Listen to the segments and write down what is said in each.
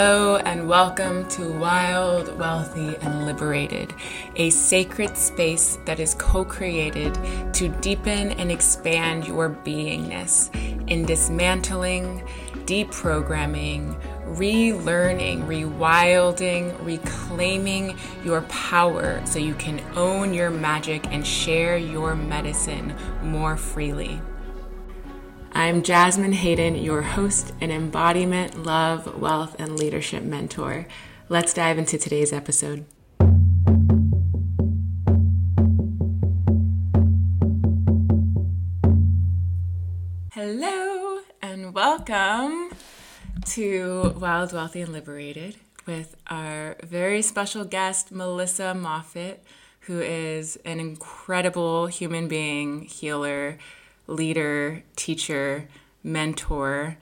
Hello, and welcome to Wild, Wealthy, and Liberated, a sacred space that is co created to deepen and expand your beingness in dismantling, deprogramming, relearning, rewilding, reclaiming your power so you can own your magic and share your medicine more freely. I'm Jasmine Hayden, your host and embodiment, love, wealth, and leadership mentor. Let's dive into today's episode. Hello, and welcome to Wild, Wealthy, and Liberated with our very special guest, Melissa Moffet, who is an incredible human being, healer, leader, teacher, mentor,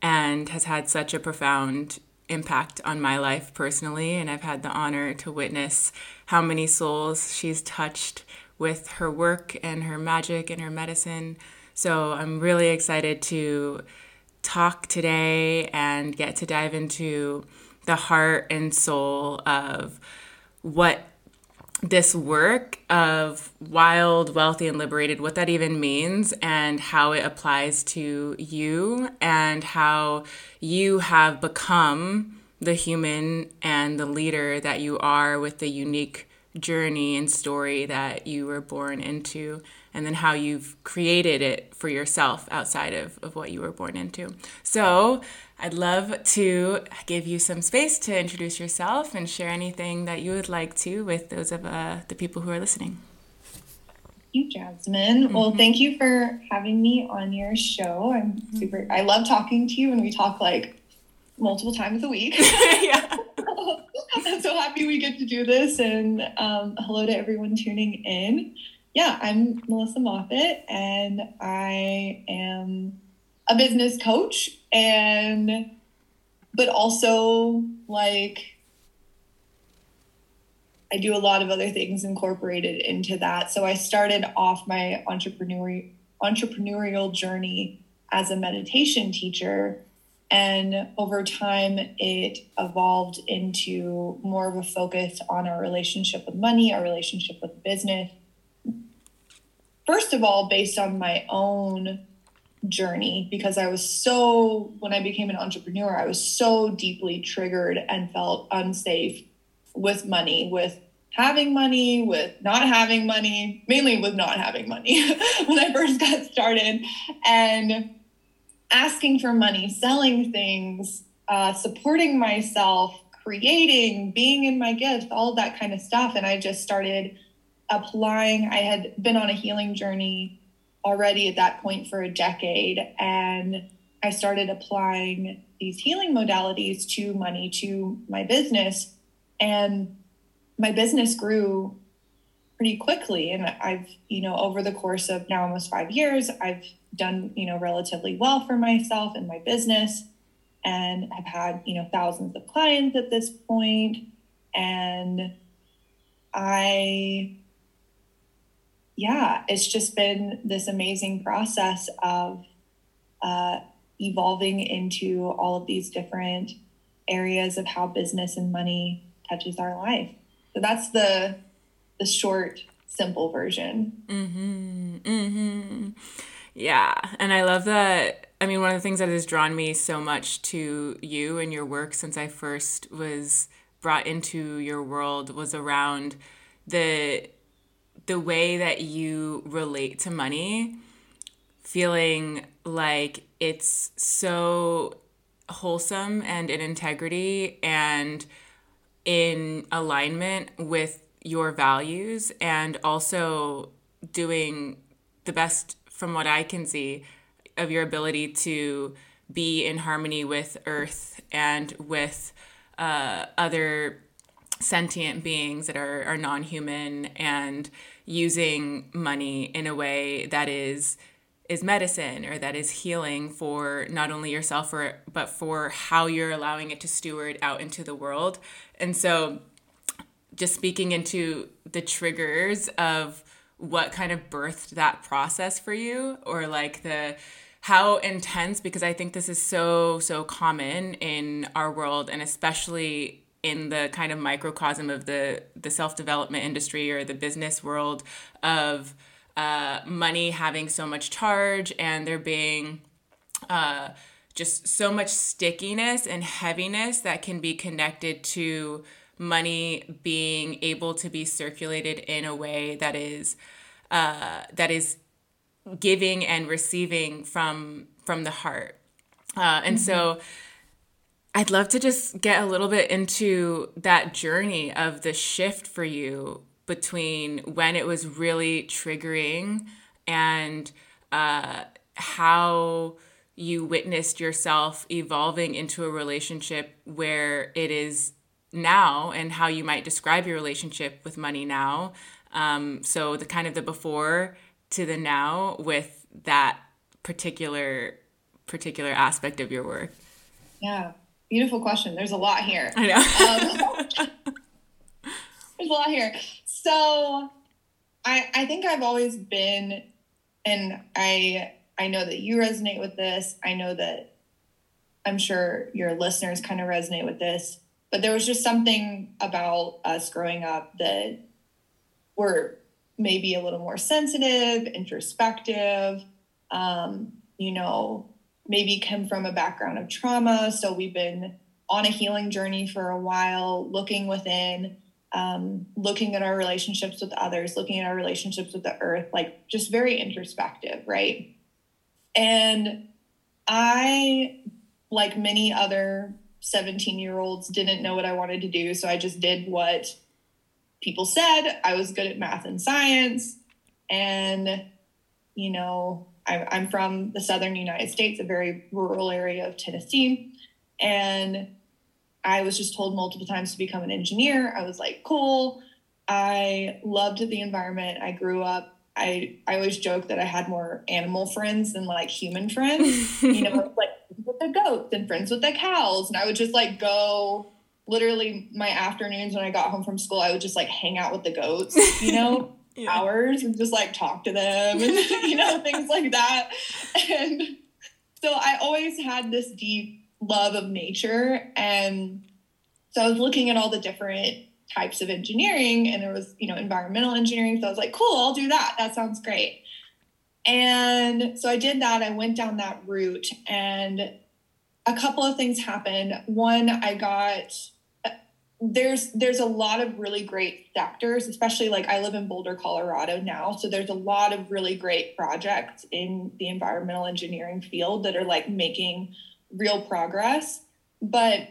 and has had such a profound impact on my life personally. And I've had the honor to witness how many souls she's touched with her work and her magic and her medicine. So I'm really excited to talk today and get to dive into the heart and soul of what this work of wild, wealthy, and liberated, what that even means, and how it applies to you, and how you have become the human and the leader that you are with the unique journey and story that you were born into, and then how you've created it for yourself outside of, of what you were born into. So, I'd love to give you some space to introduce yourself and share anything that you would like to with those of uh, the people who are listening. Thank you, Jasmine. Mm-hmm. Well, thank you for having me on your show. I'm mm-hmm. super, I love talking to you, and we talk like multiple times a week. yeah. I'm so happy we get to do this, and um, hello to everyone tuning in. Yeah, I'm Melissa Moffet, and I am a business coach and but also like I do a lot of other things incorporated into that. So I started off my entrepreneurial entrepreneurial journey as a meditation teacher and over time it evolved into more of a focus on our relationship with money, our relationship with business. First of all, based on my own journey because I was so, when I became an entrepreneur, I was so deeply triggered and felt unsafe with money, with having money, with not having money, mainly with not having money when I first got started, and asking for money, selling things, uh, supporting myself, creating, being in my gift, all that kind of stuff. And I just started applying. I had been on a healing journey already at that point for a decade. And I started applying these healing modalities to money, to my business. And my business grew pretty quickly. And I've, you know, over the course of now almost five years, I've done, you know, relatively well for myself and my business. And I've had, you know, thousands of clients at this point. And I yeah, it's just been this amazing process of uh, evolving into all of these different areas of how business and money touches our life. So that's the the short, simple version. Mm-hmm. Mm-hmm. Yeah, and I love that. I mean, one of the things that has drawn me so much to you and your work since I first was brought into your world was around the the way that you relate to money, feeling like it's so wholesome and in integrity and in alignment with your values, and also doing the best from what I can see of your ability to be in harmony with earth and with uh, other sentient beings that are, are non-human and using money in a way that is is medicine or that is healing for not only yourself or but for how you're allowing it to steward out into the world. And so just speaking into the triggers of what kind of birthed that process for you or like the how intense because I think this is so so common in our world and especially in the kind of microcosm of the the self development industry or the business world of uh, money having so much charge and there being uh, just so much stickiness and heaviness that can be connected to money being able to be circulated in a way that is uh, that is giving and receiving from from the heart uh, and mm-hmm. so I'd love to just get a little bit into that journey of the shift for you between when it was really triggering and uh, how you witnessed yourself evolving into a relationship where it is now and how you might describe your relationship with money now. Um, so the kind of the before to the now with that particular particular aspect of your work. Yeah. Beautiful question. There's a lot here. I know. um, there's a lot here. So I I think I've always been and I I know that you resonate with this. I know that I'm sure your listeners kind of resonate with this. But there was just something about us growing up that were maybe a little more sensitive, introspective, um, you know, maybe come from a background of trauma. So we've been on a healing journey for a while, looking within, um, looking at our relationships with others, looking at our relationships with the earth, like just very introspective, right? And I, like many other 17 year olds, didn't know what I wanted to do. So I just did what people said. I was good at math and science. And, you know, I'm from the southern United States, a very rural area of Tennessee. And I was just told multiple times to become an engineer. I was like, cool. I loved the environment. I grew up. I, I always joke that I had more animal friends than like human friends. you know, like with the goats and friends with the cows. And I would just like go literally my afternoons when I got home from school, I would just like hang out with the goats, you know? yeah. hours and just like talk to them and you know things like that. And so i always had this deep love of nature. And so i was looking at all the different types of engineering and there was you know environmental engineering. So i was like cool i'll do that. That sounds great. And so i did that. I went down that route and a couple of things happened. One i got there's there's a lot of really great sectors especially like i live in boulder colorado now so there's a lot of really great projects in the environmental engineering field that are like making real progress. But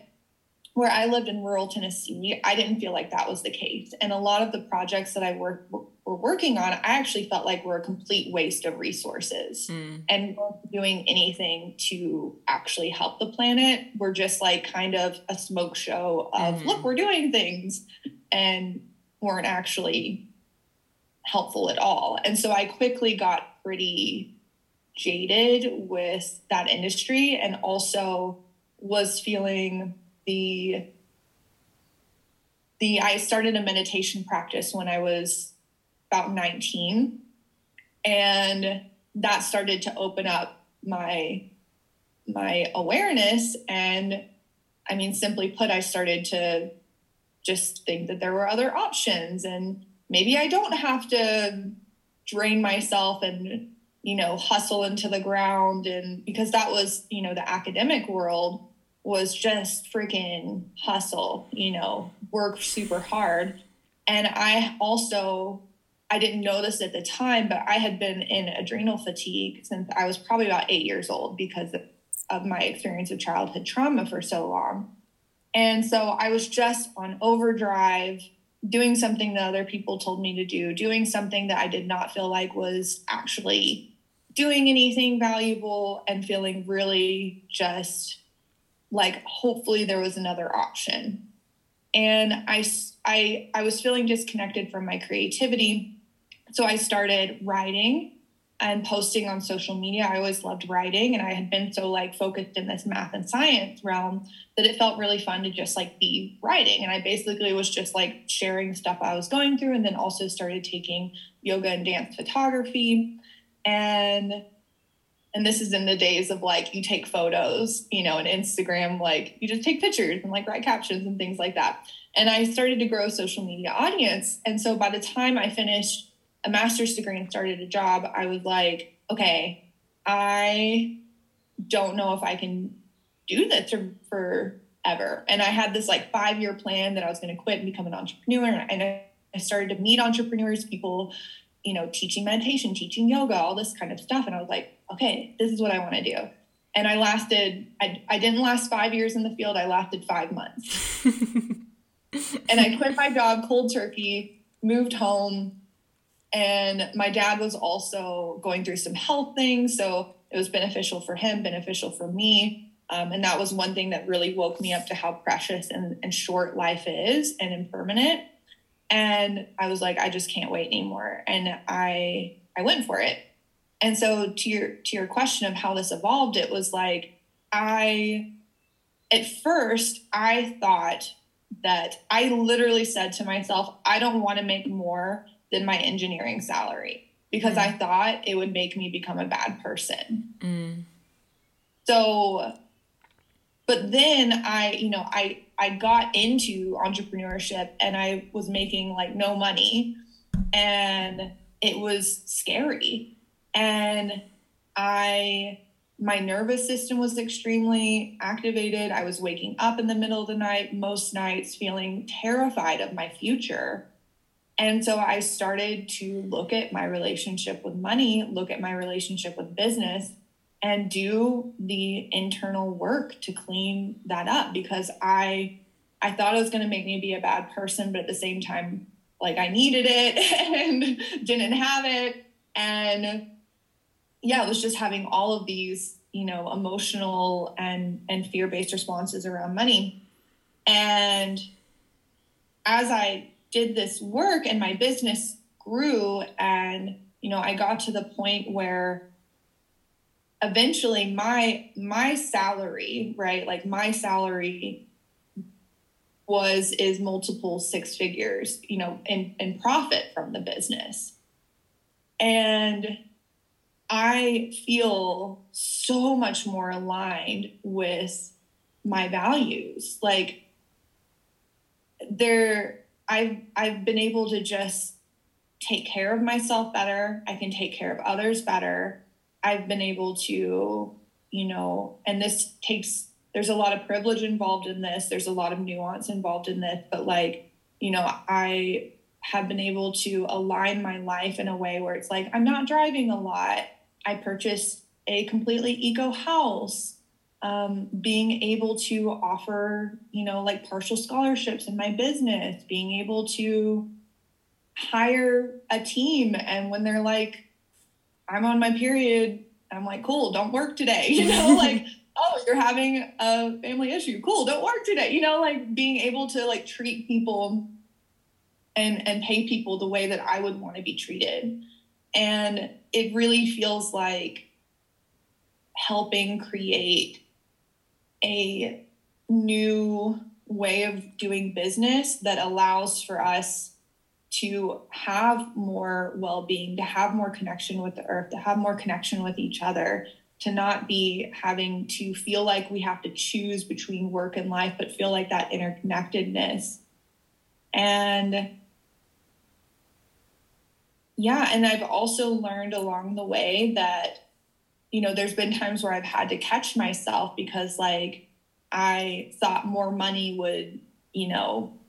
where i lived in rural tennessee i didn't feel like that was the case. And a lot of the projects that i worked were working on, I actually felt like were a complete waste of resources mm. and doing anything to actually help the planet. We're just like kind of a smoke show of mm. look, we're doing things and weren't actually helpful at all. And so I quickly got pretty jaded with that industry and also was feeling the the I started a meditation practice when I was about 19 and that started to open up my my awareness. And i mean simply put i started to just think that there were other options. And maybe i don't have to drain myself and you know hustle into the ground. And because that was you know the academic world was just freaking hustle you know work super hard. And i also I didn't know this at the time, but I had been in adrenal fatigue since I was probably about eight years old because of my experience of childhood trauma for so long. And so I was just on overdrive, doing something that other people told me to do, doing something that I did not feel like was actually doing anything valuable, and feeling really just like hopefully there was another option. And I, I, I was feeling disconnected from my creativity so I started writing and posting on social media. I always loved writing and I had been so like focused in this math and science realm that it felt really fun to just like be writing. And I basically was just like sharing stuff I was going through and then also started taking yoga and dance photography. And and this is in the days of like you take photos, you know, and Instagram, like you just take pictures and like write captions and things like that. And I started to grow a social media audience. And so by the time I finished a master's degree and started a job, I was like, okay, I don't know if I can do this for, forever. And I had this like five year plan that I was going to quit and become an entrepreneur. And I, I started to meet entrepreneurs, people, you know, teaching meditation, teaching yoga, all this kind of stuff. And I was like, okay, this is what I want to do. And I lasted, I, I didn't last five years in the field, I lasted five months. and I quit my job cold turkey, moved home. And my dad was also going through some health things. So it was beneficial for him, beneficial for me. Um, and that was one thing that really woke me up to how precious and, and short life is and impermanent. And I was like, I just can't wait anymore. And I I went for it. And so to your to your question of how this evolved, it was like I at first I thought that I literally said to myself, I don't want to make more than my engineering salary because mm. I thought it would make me become a bad person. Mm. So but then I, you know, I I got into entrepreneurship and I was making like no money and it was scary. And I my nervous system was extremely activated. I was waking up in the middle of the night most nights feeling terrified of my future. And so I started to look at my relationship with money, look at my relationship with business, and do the internal work to clean that up because I I thought it was going to make me be a bad person, but at the same time, like I needed it and didn't have it. And yeah, it was just having all of these, you know, emotional and and fear-based responses around money. And as I did this work and my business grew and you know, I got to the point where eventually my my salary right like my salary was is multiple six figures you know in in profit from the business. And i feel so much more aligned with my values. Like there i've i've been able to just take care of myself better i can take care of others better I've been able to, you know, and this takes, there's a lot of privilege involved in this, there's a lot of nuance involved in this, but like, you know, I have been able to align my life in a way where it's like, I'm not driving a lot. I purchased a completely eco house. Um, being able to offer, you know, like partial scholarships in my business, being able to hire a team. And when they're like, I'm on my period. I'm like, cool, don't work today. You know, like, oh, you're having a family issue. Cool, don't work today. You know, like being able to like treat people and and pay people the way that I would want to be treated. And it really feels like helping create a new way of doing business that allows for us to have more well being, to have more connection with the earth, to have more connection with each other, to not be having to feel like we have to choose between work and life, but feel like that interconnectedness. And yeah, and I've also learned along the way that, you know, there's been times where I've had to catch myself because, like, I thought more money would, you know,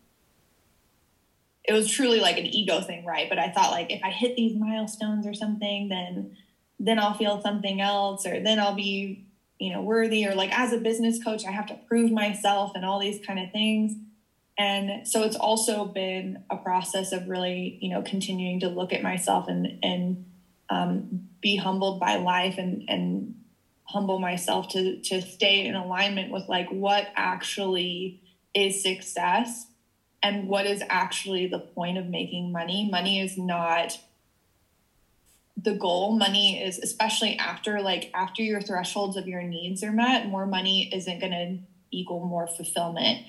it was truly like an ego thing, right? But I thought like if I hit these milestones or something, then then I'll feel something else, or then I'll be, you know, worthy, or like as a business coach, I have to prove myself and all these kind of things. And so it's also been a process of really, you know, continuing to look at myself and and um, be humbled by life and and humble myself to to stay in alignment with like what actually is success and what is actually the point of making money. Money is not the goal. Money is, especially after like after your thresholds of your needs are met, more money isn't going to equal more fulfillment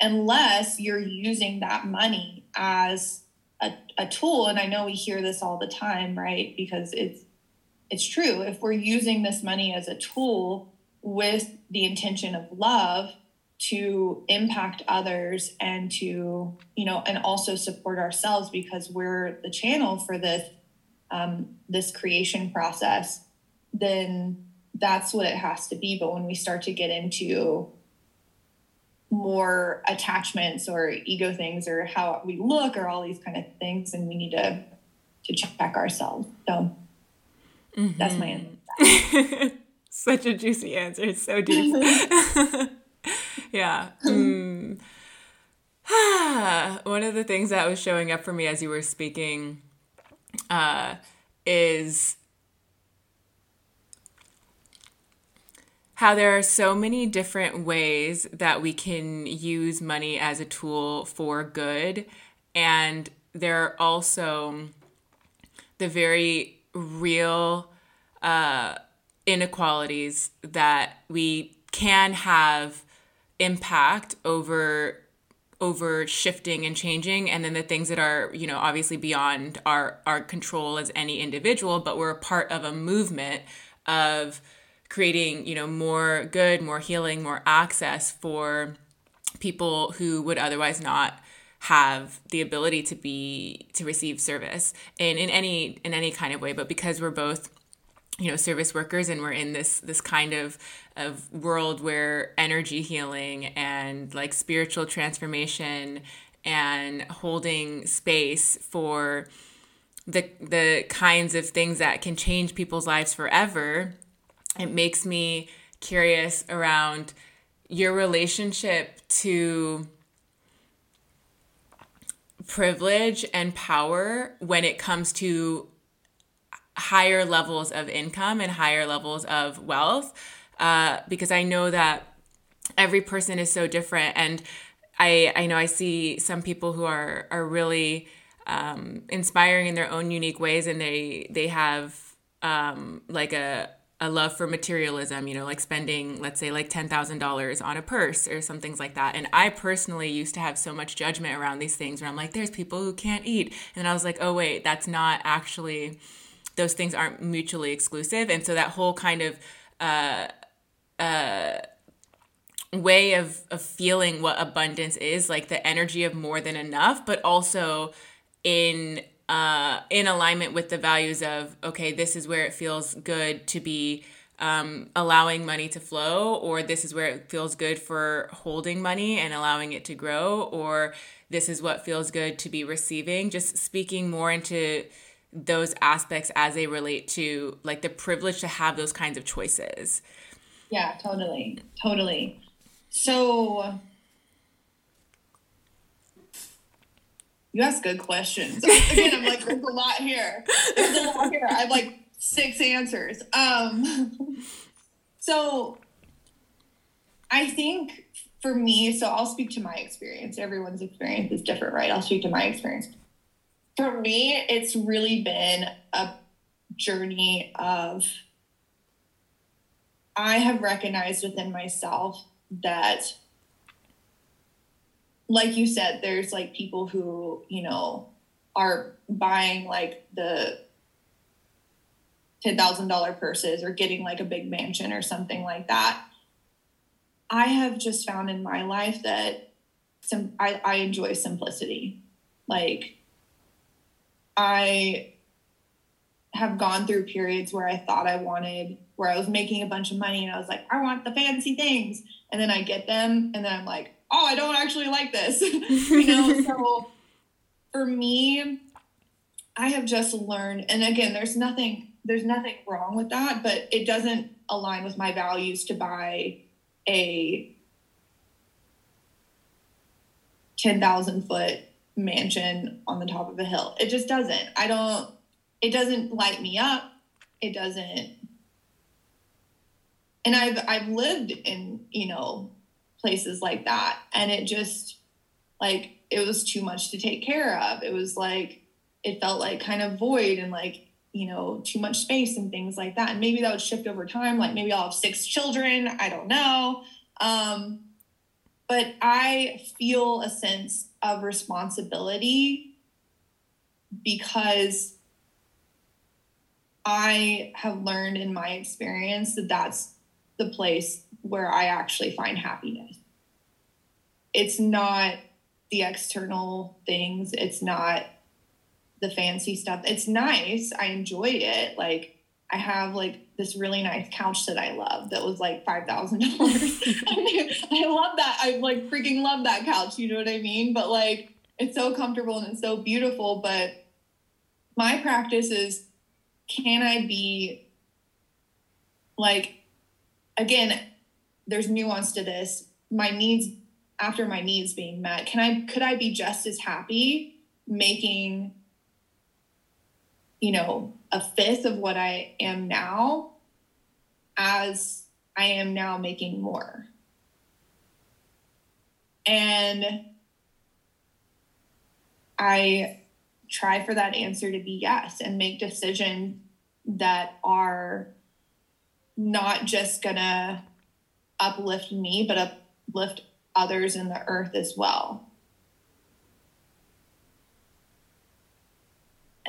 unless you're using that money as a, a tool. And I know we hear this all the time, right? Because it's it's true. If we're using this money as a tool with the intention of love to impact others and to, you know, and also support ourselves because we're the channel for this um, this creation process, then that's what it has to be. But when we start to get into more attachments or ego things or how we look or all these kind of things, and we need to to check ourselves. So mm-hmm. that's my answer. Such a juicy answer. It's so deep. yeah. Mm. One of the things that was showing up for me as you were speaking uh, is how there are so many different ways that we can use money as a tool for good. And there are also the very real uh, inequalities that we can have impact over over shifting and changing and then the things that are you know obviously beyond our our control as any individual but we're a part of a movement of creating you know more good more healing more access for people who would otherwise not have the ability to be to receive service in in any in any kind of way. But because we're both you know service workers and we're in this this kind of of world where energy healing and like spiritual transformation and holding space for the the kinds of things that can change people's lives forever it makes me curious around your relationship to privilege and power when it comes to higher levels of income and higher levels of wealth uh, because I know that every person is so different. And I, I know I see some people who are, are really um, inspiring in their own unique ways and they, they have um, like a, a love for materialism, you know, like spending, let's say, like $10,000 on a purse or some things like that. And I personally used to have so much judgment around these things where I'm like, there's people who can't eat. And I was like, oh, wait, that's not actually, those things aren't mutually exclusive. And so that whole kind of, uh, uh, way of, of feeling what abundance is like the energy of more than enough but also in uh, in alignment with the values of okay this is where it feels good to be um, allowing money to flow or this is where it feels good for holding money and allowing it to grow or this is what feels good to be receiving just speaking more into those aspects as they relate to like the privilege to have those kinds of choices yeah, totally. Totally. So you ask good questions. Again, I'm like, there's a lot here. There's a lot here. I have like six answers. Um so I think for me, so I'll speak to my experience. Everyone's experience is different, right? I'll speak to my experience. For me, it's really been a journey of I have recognized within myself that, like you said, there's like people who, you know, are buying like the $10,000 purses or getting like a big mansion or something like that. I have just found in my life that some I, I enjoy simplicity. Like I have gone through periods where I thought I wanted where I was making a bunch of money and I was like, I want the fancy things. And then I get them and then I'm like, oh, I don't actually like this. you know, so for me, I have just learned, and again, there's nothing, there's nothing wrong with that, but it doesn't align with my values to buy a 10,000 foot mansion on the top of a hill. It just doesn't. I don't, it doesn't light me up. It doesn't and I've I've lived in you know places like that, and it just like it was too much to take care of. It was like it felt like kind of void and like you know too much space and things like that. And maybe that would shift over time. Like maybe I'll have six children. I don't know. Um, but I feel a sense of responsibility because I have learned in my experience that that's the place where I actually find happiness. It's not the external things, it's not the fancy stuff. It's nice. I enjoy it. Like I have like this really nice couch that I love that was like five thousand dollars. I love that. I like freaking love that couch. You know what I mean? But like it's so comfortable and it's so beautiful. But my practice is can I be like again, there's nuance to this. My needs after my needs being met, can I could I be just as happy making you know, a fifth of what I am now as I am now making more. And I try for that answer to be yes and make decisions that are not just gonna uplift me, but uplift others in the earth as well.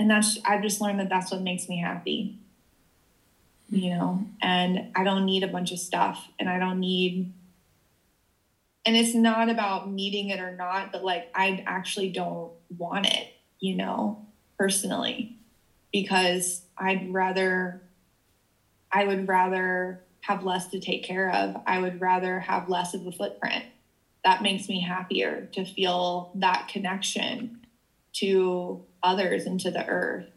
and that's I've just learned that that's what makes me happy. You know, and I don't need a bunch of stuff and I don't need and it's not about needing it or not, but like I actually don't want it, you know, personally, because I'd rather I would rather have less to take care of. I would rather have less of a footprint. That makes me happier to feel that connection to others and to the earth.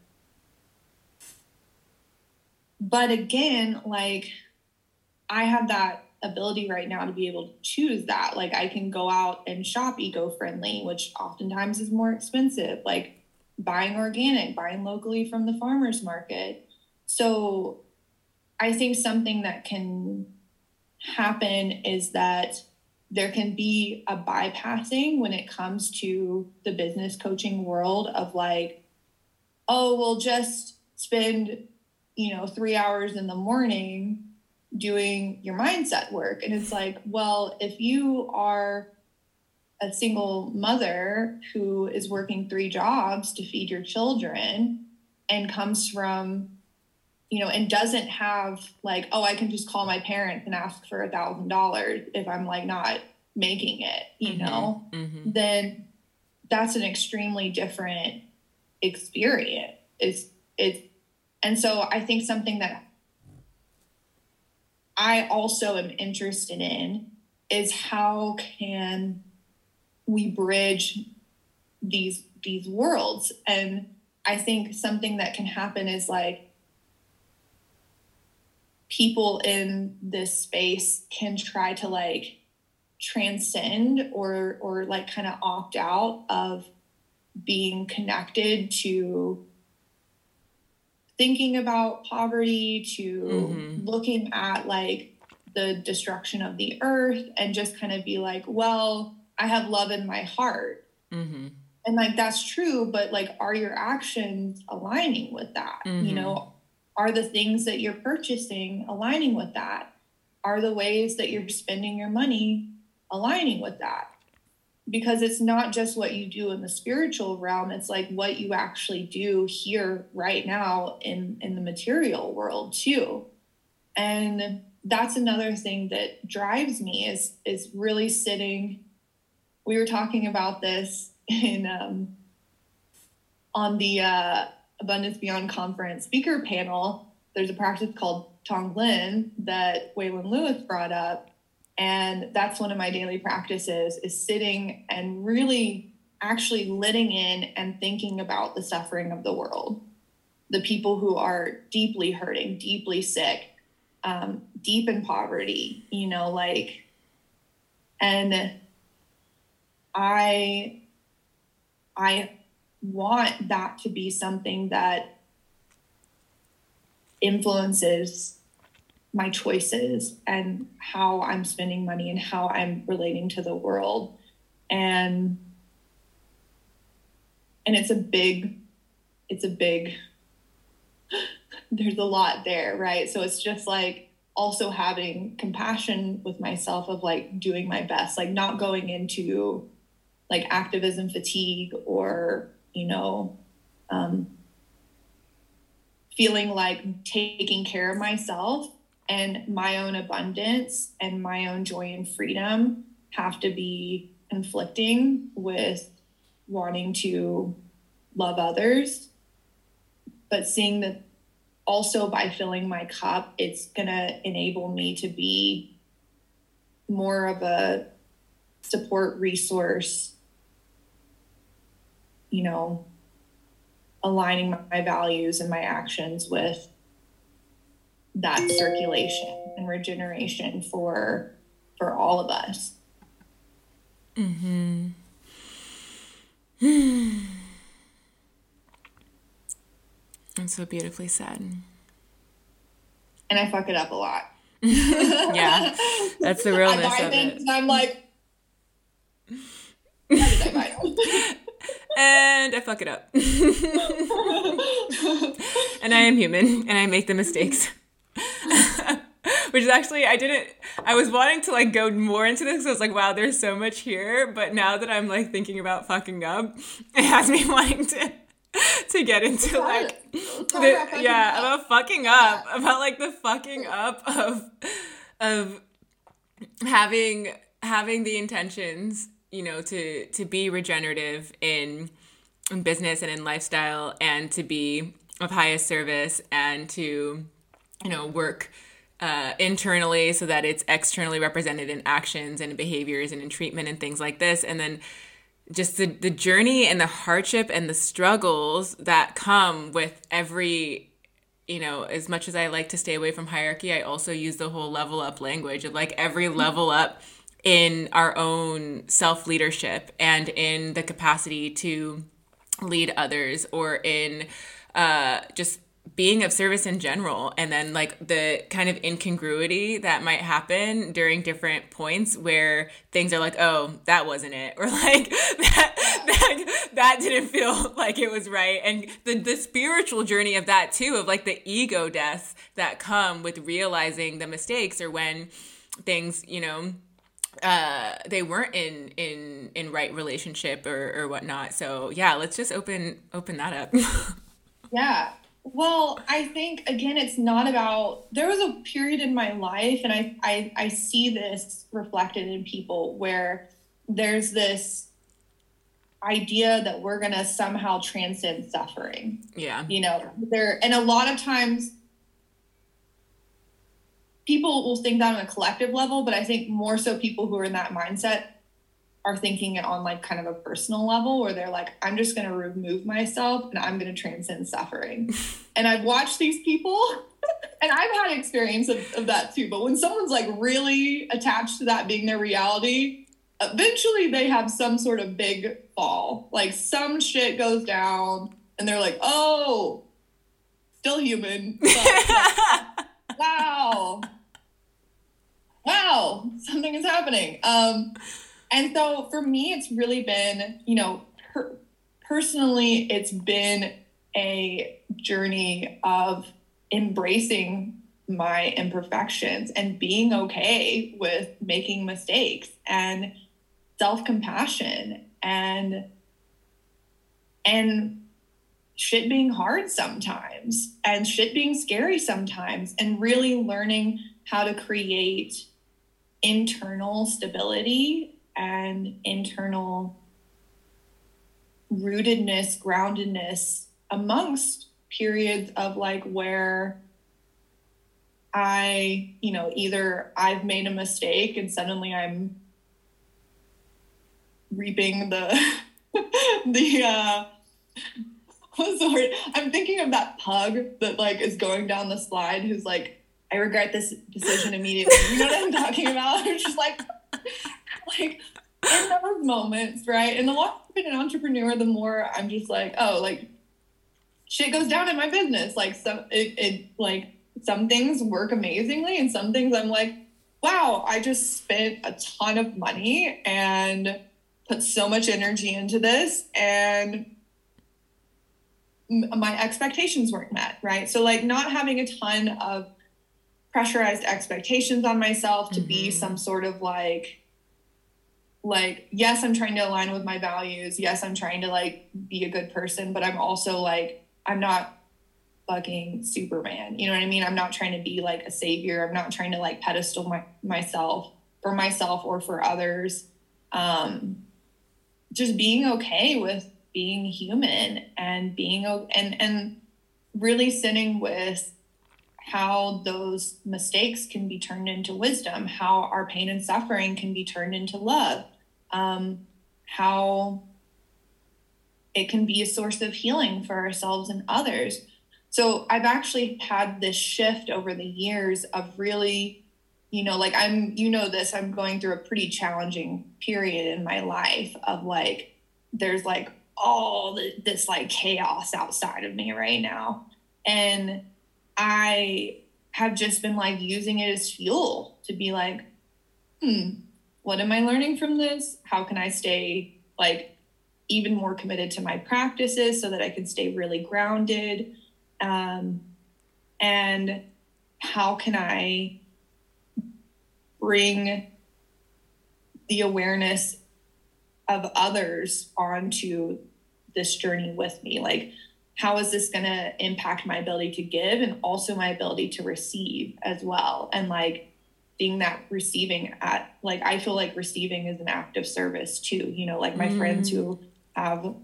But again, like I have that ability right now to be able to choose that. Like I can go out and shop eco friendly, which oftentimes is more expensive, like buying organic, buying locally from the farmer's market. So I think something that can happen is that there can be a bypassing when it comes to the business coaching world of like, oh, we'll just spend, you know, three hours in the morning doing your mindset work. And it's like, well, if you are a single mother who is working three jobs to feed your children and comes from you know, and doesn't have like, oh, I can just call my parents and ask for a thousand dollars if I'm like not making it, you mm-hmm. know, mm-hmm. then that's an extremely different experience. It's it's and so I think something that I also am interested in is how can we bridge these these worlds and I think something that can happen is like people in this space can try to like transcend or or like kind of opt out of being connected to thinking about poverty to mm-hmm. looking at like the destruction of the earth and just kind of be like well i have love in my heart mm-hmm. and like that's true but like are your actions aligning with that mm-hmm. you know are the things that you're purchasing aligning with that? Are the ways that you're spending your money aligning with that? Because it's not just what you do in the spiritual realm, it's like what you actually do here right now in, in the material world too. And that's another thing that drives me is is really sitting. We were talking about this in um, on the uh, Abundance Beyond Conference speaker panel, there's a practice called Tonglen that Waylon Lewis brought up. And that's one of my daily practices is sitting and really actually letting in and thinking about the suffering of the world, the people who are deeply hurting, deeply sick, um, deep in poverty, you know, like, and I, I want that to be something that influences my choices and how I'm spending money and how I'm relating to the world. And and it's a big it's a big there's a lot there, right? So it's just like also having compassion with myself of like doing my best, like not going into like activism fatigue or you know, um, feeling like taking care of myself and my own abundance and my own joy and freedom have to be conflicting with wanting to love others. But seeing that also by filling my cup it's going to enable me to be more of a support resource you know aligning my values and my actions with that circulation and regeneration for for all of us. Mm-hmm. And so beautifully said. And i fuck it up a lot. Yeah that's the realness I buy of things it and i'm like how did i buy them? And I fuck it up. and I am human and I make the mistakes. Which is actually I didn't I was wanting to like go more into this. I was like, wow, there's so much here. But now that I'm like thinking about fucking up, it has me wanting to to get into like the, yeah, about fucking up. About like the fucking up of of having having the intentions you know to to be regenerative in in business and in lifestyle and to be of highest service and to you know work uh, internally so that it's externally represented in actions and behaviors and in treatment and things like this. And then just the, the journey and the hardship and the struggles that come with every you know as much as i like to stay away from hierarchy i also use the whole level up language of like every level up in our own self leadership and in the capacity to lead others or in uh, just being of service in general. And then like the kind of incongruity that might happen during different points where things are like oh that wasn't it or like that that, that didn't feel like it was right. And the the spiritual journey of that too of like the ego deaths that come with realizing the mistakes or when things you know uh they weren't in in in right relationship or or whatnot. So yeah let's just open open that up. Yeah. Well i think again it's not about there was a period in my life and i i, I see this reflected in people where there's this idea that we're going to somehow transcend suffering. Yeah. You know there and a lot of times people will think that on a collective level, but I think more so people who are in that mindset are thinking it on like kind of a personal level where they're like, I'm just going to remove myself and I'm going to transcend suffering. and I've watched these people and I've had experience of, of that too. But when someone's like really attached to that being their reality, eventually they have some sort of big fall. Like some shit goes down and they're like, oh, still human. But, wow wow, something is happening. Um, and so for me, it's really been, you know, per- personally, it's been a journey of embracing my imperfections and being okay with making mistakes and self-compassion and and shit being hard sometimes and shit being scary sometimes and really learning how to create internal stability and internal rootedness, groundedness amongst periods of like where I, you know, either I've made a mistake and suddenly I'm reaping the the uh? I'm thinking of that pug that like is going down the slide who's like I regret this decision immediately. You know what I'm talking about? It's just like, like in those moments, right? And the longer I've been an entrepreneur, the more I'm just like, oh, like shit goes down in my business. Like some, it, it like some things work amazingly, and some things I'm like, wow, I just spent a ton of money and put so much energy into this, and my expectations weren't met, right? So like not having a ton of pressurized expectations on myself to mm-hmm. be some sort of like like yes i'm trying to align with my values yes i'm trying to like be a good person but i'm also like i'm not fucking Superman. You know what I mean? I'm not trying to be like a savior. I'm not trying to like pedestal my, myself for myself or for others. Um, just being okay with being human and being and and really sitting with how those mistakes can be turned into wisdom, how our pain and suffering can be turned into love, um, how it can be a source of healing for ourselves and others. So I've actually had this shift over the years of really, you know, like I'm, you know, this, I'm going through a pretty challenging period in my life of like, there's like all this like chaos outside of me right now. And I have just been like using it as fuel to be like, hmm, what am I learning from this? How can I stay like even more committed to my practices so that I can stay really grounded? Um, and how can I bring the awareness of others onto this journey with me? Like, how is this going to impact my ability to give and also my ability to receive as well? And like, being that receiving at like I feel like receiving is an act of service too. You know, like my mm. friends who have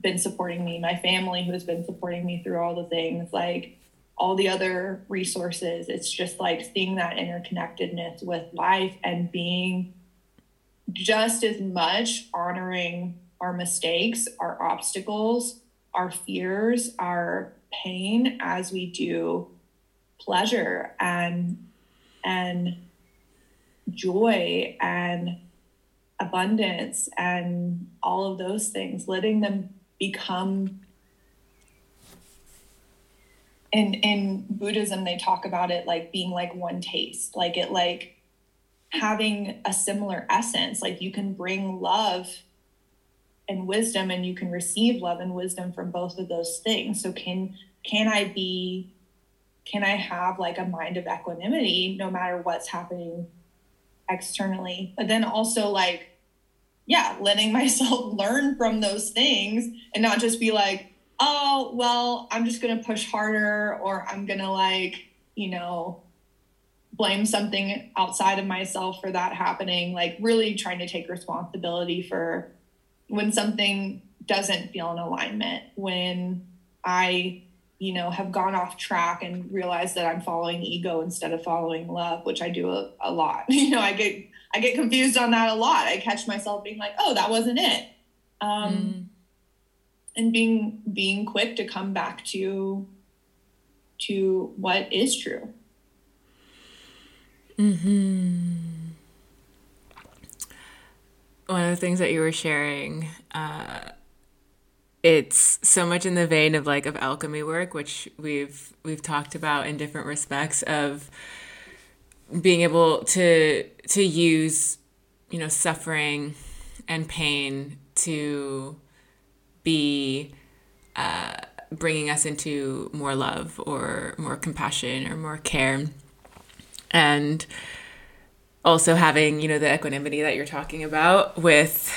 been supporting me, my family who has been supporting me through all the things, like all the other resources. It's just like seeing that interconnectedness with life and being just as much honoring our mistakes, our obstacles, our fears, our pain as we do pleasure and and joy and abundance and all of those things, letting them become in in Buddhism they talk about it like being like one taste, like it like having a similar essence. Like you can bring love and wisdom and you can receive love and wisdom from both of those things. So can can I be can I have like a mind of equanimity no matter what's happening externally, but then also like, yeah, letting myself learn from those things and not just be like, oh, well, I'm just going to push harder or I'm going to like, you know, blame something outside of myself for that happening. Like, really trying to take responsibility for when something doesn't feel in alignment, when I you know, have gone off track and realized that I'm following ego instead of following love, which I do a, a lot. You know, I get I get confused on that a lot. I catch myself being like, "Oh, that wasn't it," um, mm. and being being quick to come back to to what is true. Hmm. One of the things that you were sharing. Uh, it's so much in the vein of like of alchemy work which we've we've talked about in different respects of being able to to use you know suffering and pain to be uh, bringing us into more love or more compassion or more care and also having you know the equanimity that you're talking about with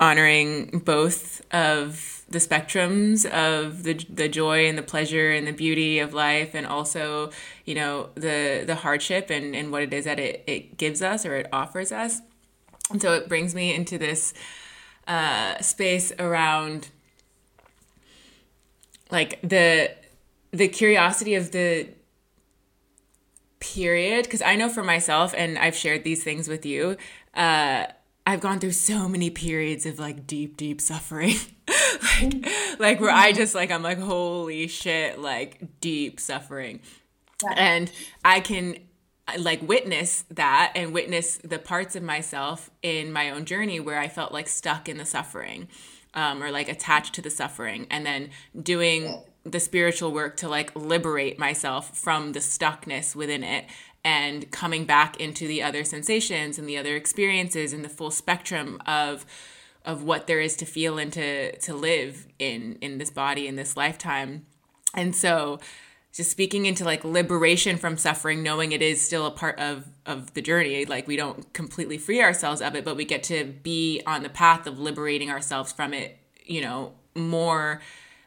honoring both of the spectrums of the the joy and the pleasure and the beauty of life and also you know the the hardship and and what it is that it, it gives us or it offers us. And so it brings me into this uh, space around like the the curiosity of the period because i know for myself and i've shared these things with you uh, I've gone through so many periods of like deep, deep suffering. like, like where I just like I'm like, holy shit, like deep suffering. Yeah. And I can like witness that and witness the parts of myself in my own journey where I felt like stuck in the suffering. Um, or like attached to the suffering and then doing the spiritual work to like liberate myself from the stuckness within it and coming back into the other sensations and the other experiences and the full spectrum of of what there is to feel and to to live in in this body in this lifetime. And so just speaking into like liberation from suffering knowing it is still a part of of the journey like we don't completely free ourselves of it but we get to be on the path of liberating ourselves from it you know more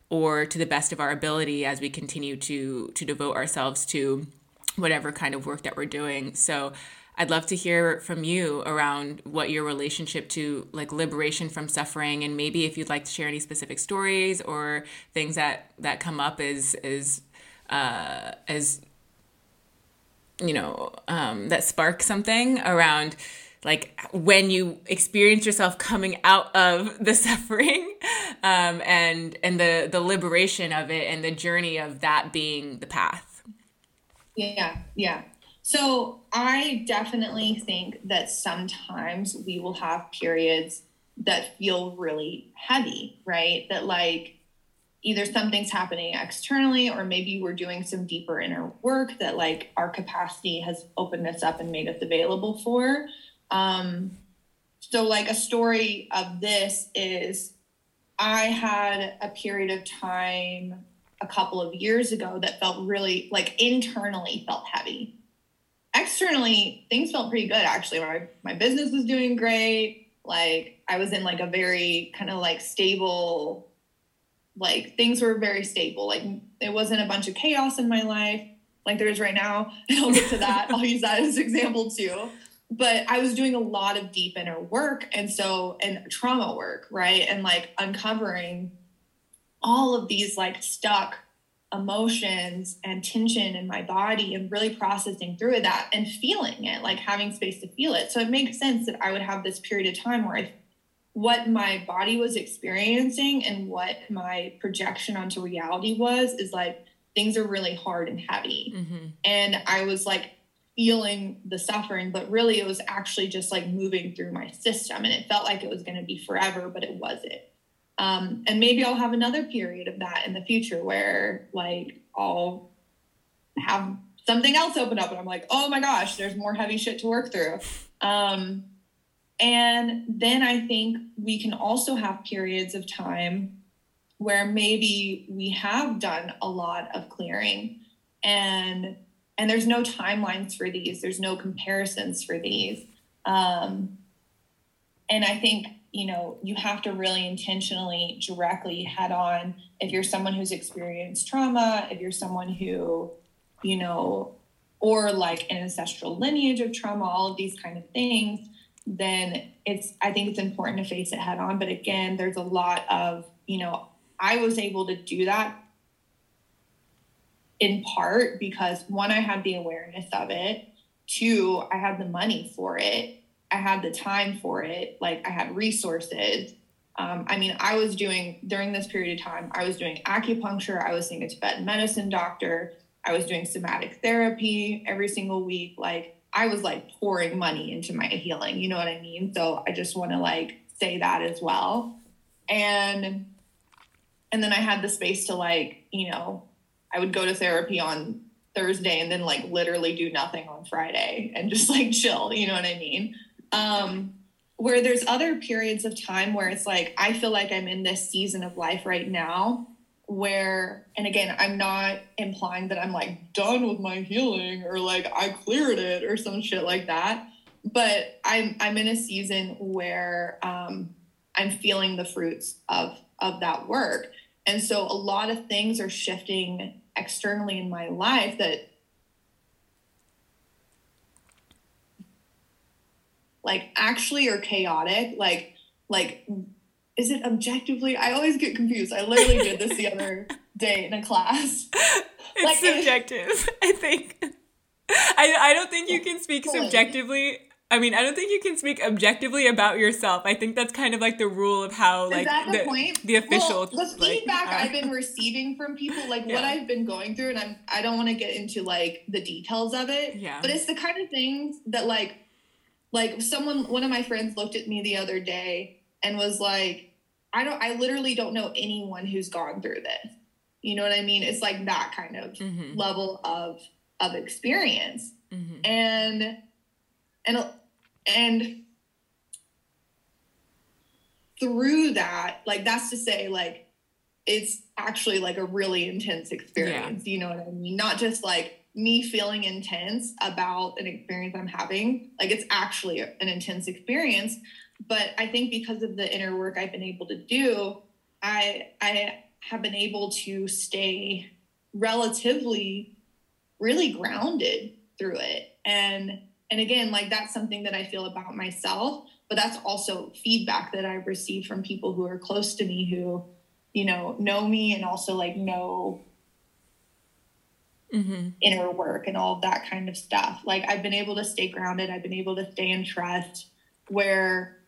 or to the best of our ability as we continue to to devote ourselves to whatever kind of work that we're doing. So I'd love to hear from you around what your relationship to like liberation from suffering and maybe if you'd like to share any specific stories or things that that come up as as uh, as you know um, that spark something around like when you experience yourself coming out of the suffering um, and and the the liberation of it and the journey of that being the path yeah yeah so I definitely think that sometimes we will have periods that feel really heavy, right? That like either something's happening externally or maybe we're doing some deeper inner work that like our capacity has opened us up and made us available for. Um, so like a story of this is I had a period of time a couple of years ago that felt really like internally felt heavy. Externally things felt pretty good actually. My, my business was doing great. Like i was in like a very kind of like stable like things were very stable. Like it wasn't a bunch of chaos in my life. Like there is right now i'll get to that. I'll use that as an example too but i was doing a lot of deep inner work and so and trauma work right and like uncovering all of these like stuck emotions and tension in my body and really processing through that and feeling it, like having space to feel it. So it makes sense that I would have this period of time where I, what my body was experiencing and what my projection onto reality was is like things are really hard and heavy. Mm-hmm. And I was like feeling the suffering, but really it was actually just like moving through my system. And it felt like it was going to be forever, but it wasn't. Um, and maybe I'll have another period of that in the future where like I'll have something else open up and I'm like, oh my gosh, there's more heavy shit to work through. Um, and then I think we can also have periods of time where maybe we have done a lot of clearing and and there's no timelines for these there's no comparisons for these um, and i think you know, you have to really intentionally, directly head on. If you're someone who's experienced trauma, if you're someone who, you know, or like an ancestral lineage of trauma, all of these kind of things, then it's, I think it's important to face it head on. But again, there's a lot of, you know, I was able to do that in part because one, I had the awareness of it, two, I had the money for it I had the time for it. Like I had resources. Um, I mean, I was doing during this period of time, I was doing acupuncture, I was seeing a Tibetan medicine doctor, I was doing somatic therapy every single week. Like I was like pouring money into my healing, you know what I mean? So I just want to like say that as well. And and then I had the space to like, you know, I would go to therapy on Thursday and then like literally do nothing on Friday and just like chill, you know what I mean? Um, where there's other periods of time where it's like, I feel like I'm in this season of life right now where, and again, I'm not implying that I'm like done with my healing or like I cleared it or some shit like that. But I'm I'm in a season where um, I'm feeling the fruits of of that work. And so a lot of things are shifting externally in my life that like actually are chaotic like like is it objectively? I always get confused. I literally did this the other day in a class. It's like, subjective i think. I, I don't think you can speak subjectively I mean, I don't think you can speak objectively about yourself. I think that's kind of like the rule of how, like, the, the, point? the official. Well, the feedback like, uh, I've been receiving from people, like yeah. what I've been going through, and I'm I don't want to get into like the details of it. Yeah. But it's the kind of things that like like someone one of my friends looked at me the other day and was like i don't i literally don't know anyone who's gone through this you know what i mean it's like that kind of mm-hmm. level of of experience mm-hmm. and and and through that like that's to say like it's actually like a really intense experience yeah. you know what i mean not just like me feeling intense about an experience I'm having. Like it's actually an intense experience. But I think because of the inner work I've been able to do, I I have been able to stay relatively really grounded through it and and again like that's something that i feel about myself but that's also feedback that i've received from people who are close to me who you know know me and also like know mm-hmm. inner work and all that kind of stuff like i've been able to stay grounded i've been able to stay in trust where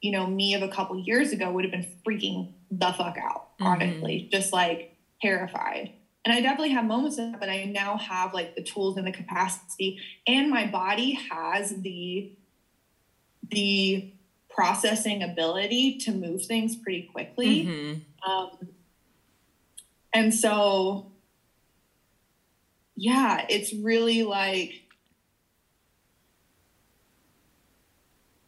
you know me of a couple years ago would have been freaking the fuck out mm-hmm. honestly just like terrified and I definitely have moments of that, but I now have like the tools and the capacity, and my body has the the processing ability to move things pretty quickly. Mm-hmm. Um, and so, yeah, it's really like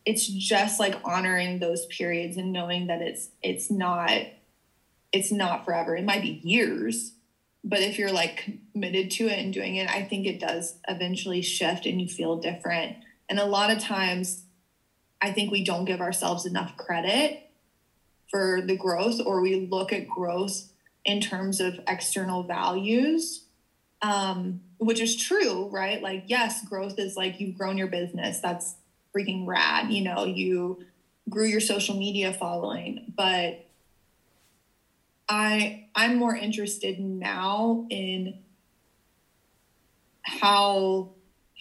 it's just like honoring those periods and knowing that it's it's not it's not forever. It might be years, but if you're like committed to it and doing it i think it does eventually shift and you feel different. And a lot of times i think we don't give ourselves enough credit for the growth or we look at growth in terms of external values um, which is true right? Like yes growth is like you've grown your business. That's freaking rad you know you grew your social media following but I I'm more interested now in how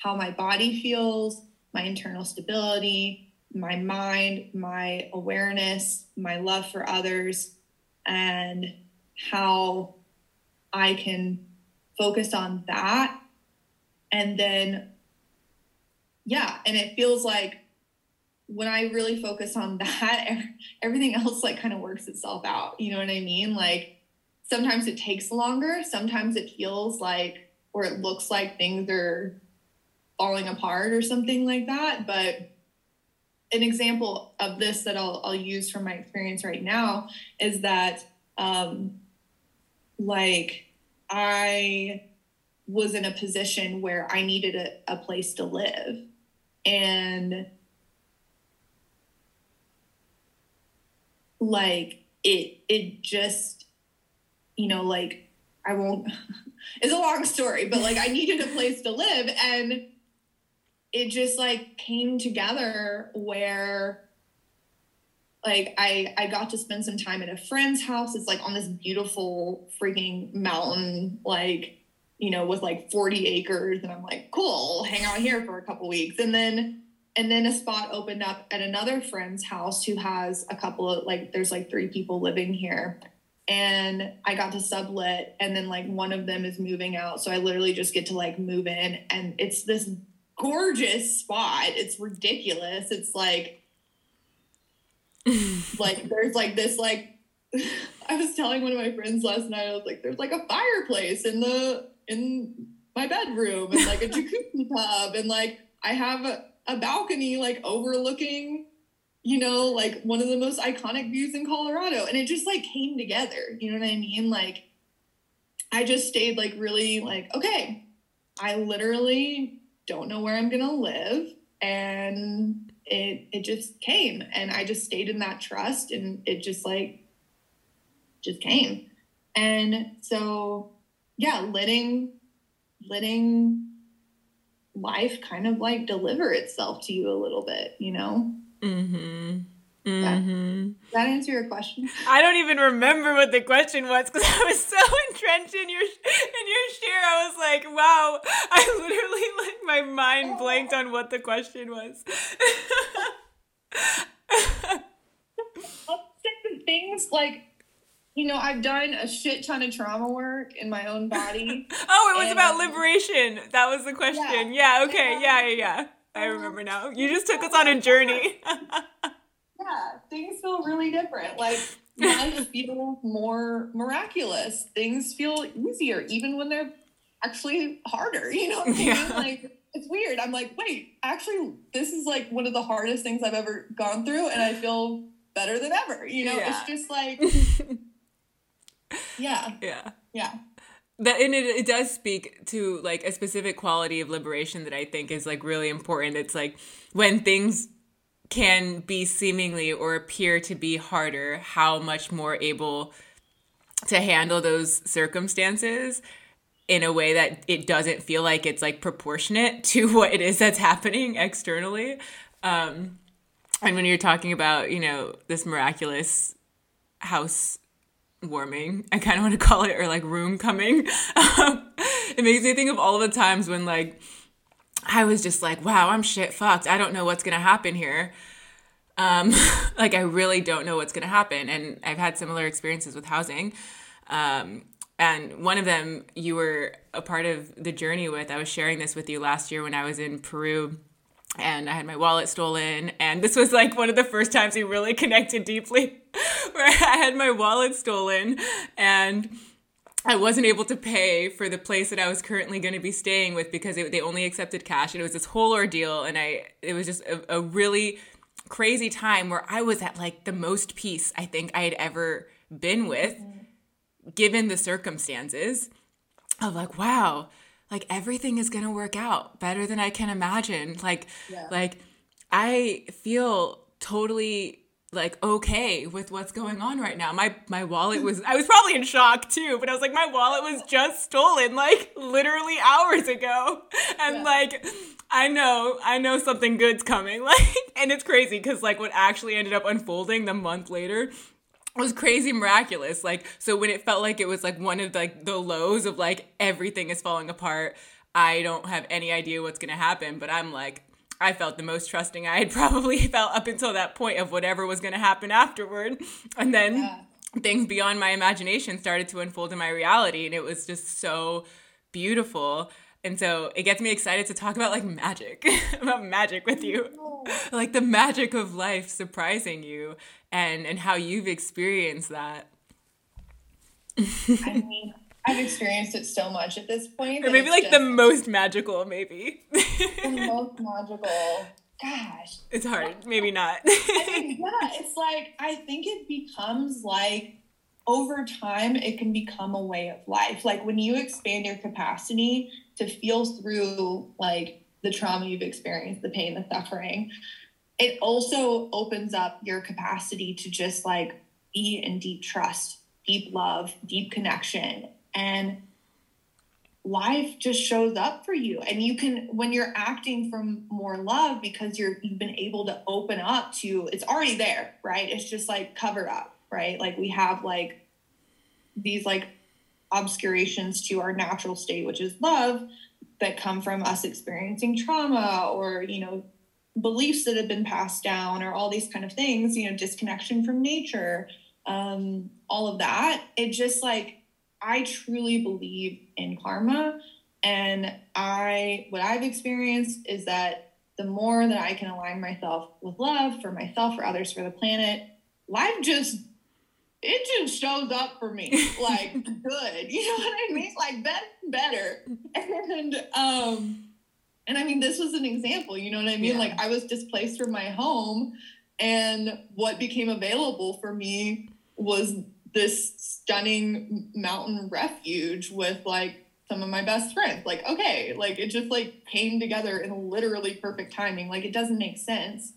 how my body feels, my internal stability, my mind, my awareness, my love for others, and how I can focus on that. And then, yeah, and it feels like when I really focus on that, everything else like kind of works itself out. You know what I mean? Like sometimes it takes longer, sometimes it feels like or it looks like things are falling apart or something like that. But an example of this that I'll, I'll use from my experience right now is that um, like I was in a position where I needed a, a place to live. And like it it just you know like i won't it's a long story but like i needed a place to live and it just like came together where like i i got to spend some time at a friend's house. It's like on this beautiful freaking mountain like you know with like 40 acres and i'm like cool hang out here for a couple weeks. And then and then a spot opened up at another friend's house who has a couple of like there's like three people living here. And i got to sublet and then like one of them is moving out. So i literally just get to like move in and it's this gorgeous spot. It's ridiculous. It's like like there's like this like i was telling one of my friends last night i was like there's like a fireplace in the in my bedroom and like a jacuzzi tub. And like i have a, a balcony like overlooking you know like one of the most iconic views in colorado. And it just like came together. You know what i mean? Like i just stayed like really like okay i literally don't know where i'm gonna live. And it it just came. And i just stayed in that trust and it just like just came. And so yeah letting letting life kind of like deliver itself to you a little bit, you know? Mm-hmm. Mm-hmm. Does that answer your question? I don't even remember what the question was because I was so entrenched in your in your share. I was like, "Wow!" I literally like my mind blanked on what the question was. things like you know, I've done a shit ton of trauma work in my own body. oh, it was about um, liberation. That was the question. Yeah, yeah okay. Yeah, yeah, yeah. I remember now. You just took us on a journey. yeah, things feel really different. Like life feels more miraculous. Things feel easier, even when they're actually harder. You know what I mean? Yeah. Like it's weird. I'm like, wait, actually, this is like one of the hardest things I've ever gone through, and I feel better than ever. You know, yeah. it's just like yeah. Yeah. Yeah. That and it, it does speak to like a specific quality of liberation that I think is like really important. It's like when things can be seemingly or appear to be harder, how much more able to handle those circumstances in a way that it doesn't feel like it's like proportionate to what it is that's happening externally. Um, and when you're talking about, you know, this miraculous house warming, I kind of want to call it, or like room coming, it makes me think of all the times when like I was just like, wow, I'm shit fucked. I don't know what's to happen here. Um, like I really don't know what's to happen. And I've had similar experiences with housing. Um, and one of them you were a part of the journey with. I was sharing this with you last year when I was in Peru and I had my wallet stolen. And this was like one of the first times we really connected deeply, where I had my wallet stolen and I wasn't able to pay for the place that I was currently going to be staying with because it, they only accepted cash. And it was this whole ordeal. And I, it was just a, a really crazy time where I was at like the most peace I think I had ever been with, given the circumstances of like, wow, like everything is gonna work out better than I can imagine. Like, yeah. like I feel totally like okay with what's going on right now. My my wallet was I was probably in shock too, but I was like my wallet was just stolen like literally hours ago. And yeah. like I know, I know something good's coming. Like and it's crazy cuz like what actually ended up unfolding the month later was crazy miraculous. Like so when it felt like it was like one of like the lows of like everything is falling apart, I don't have any idea what's going to happen, but I'm like I felt the most trusting I had probably felt up until that point of whatever was going to happen afterward. And then yeah. things beyond my imagination started to unfold in my reality and it was just so beautiful. And so it gets me excited to talk about like magic, about magic with you. Oh. Like the magic of life surprising you and and how you've experienced that. I mean, I've experienced it so much at this point. Or maybe like the most magical, maybe. the most magical. Gosh. It's hard. Maybe not. I mean, yeah, it's like I think it becomes like over time it can become a way of life. Like when you expand your capacity to feel through like the trauma you've experienced, the pain, the suffering, it also opens up your capacity to just like be in deep trust, deep love, deep connection. And life just shows up for you. And you can, when you're acting from more love because you're, you've been able to open up to, it's already there, right? It's just like covered up, right? Like we have like these like obscurations to our natural state, which is love that come from us experiencing trauma or, you know, beliefs that have been passed down or all these kind of things, you know, disconnection from nature, um, all of that. It just like, I truly believe in karma. And I, what I've experienced is that the more that I can align myself with love for myself, for others, for the planet, life just, it just shows up for me like good. You know what I mean? Like better, better. And, um, and I mean, this was an example, you know what I mean? Yeah. Like I was displaced from my home and what became available for me was this stunning mountain refuge with like some of my best friends. Like, okay, like it just like came together in literally perfect timing. Like it doesn't make sense.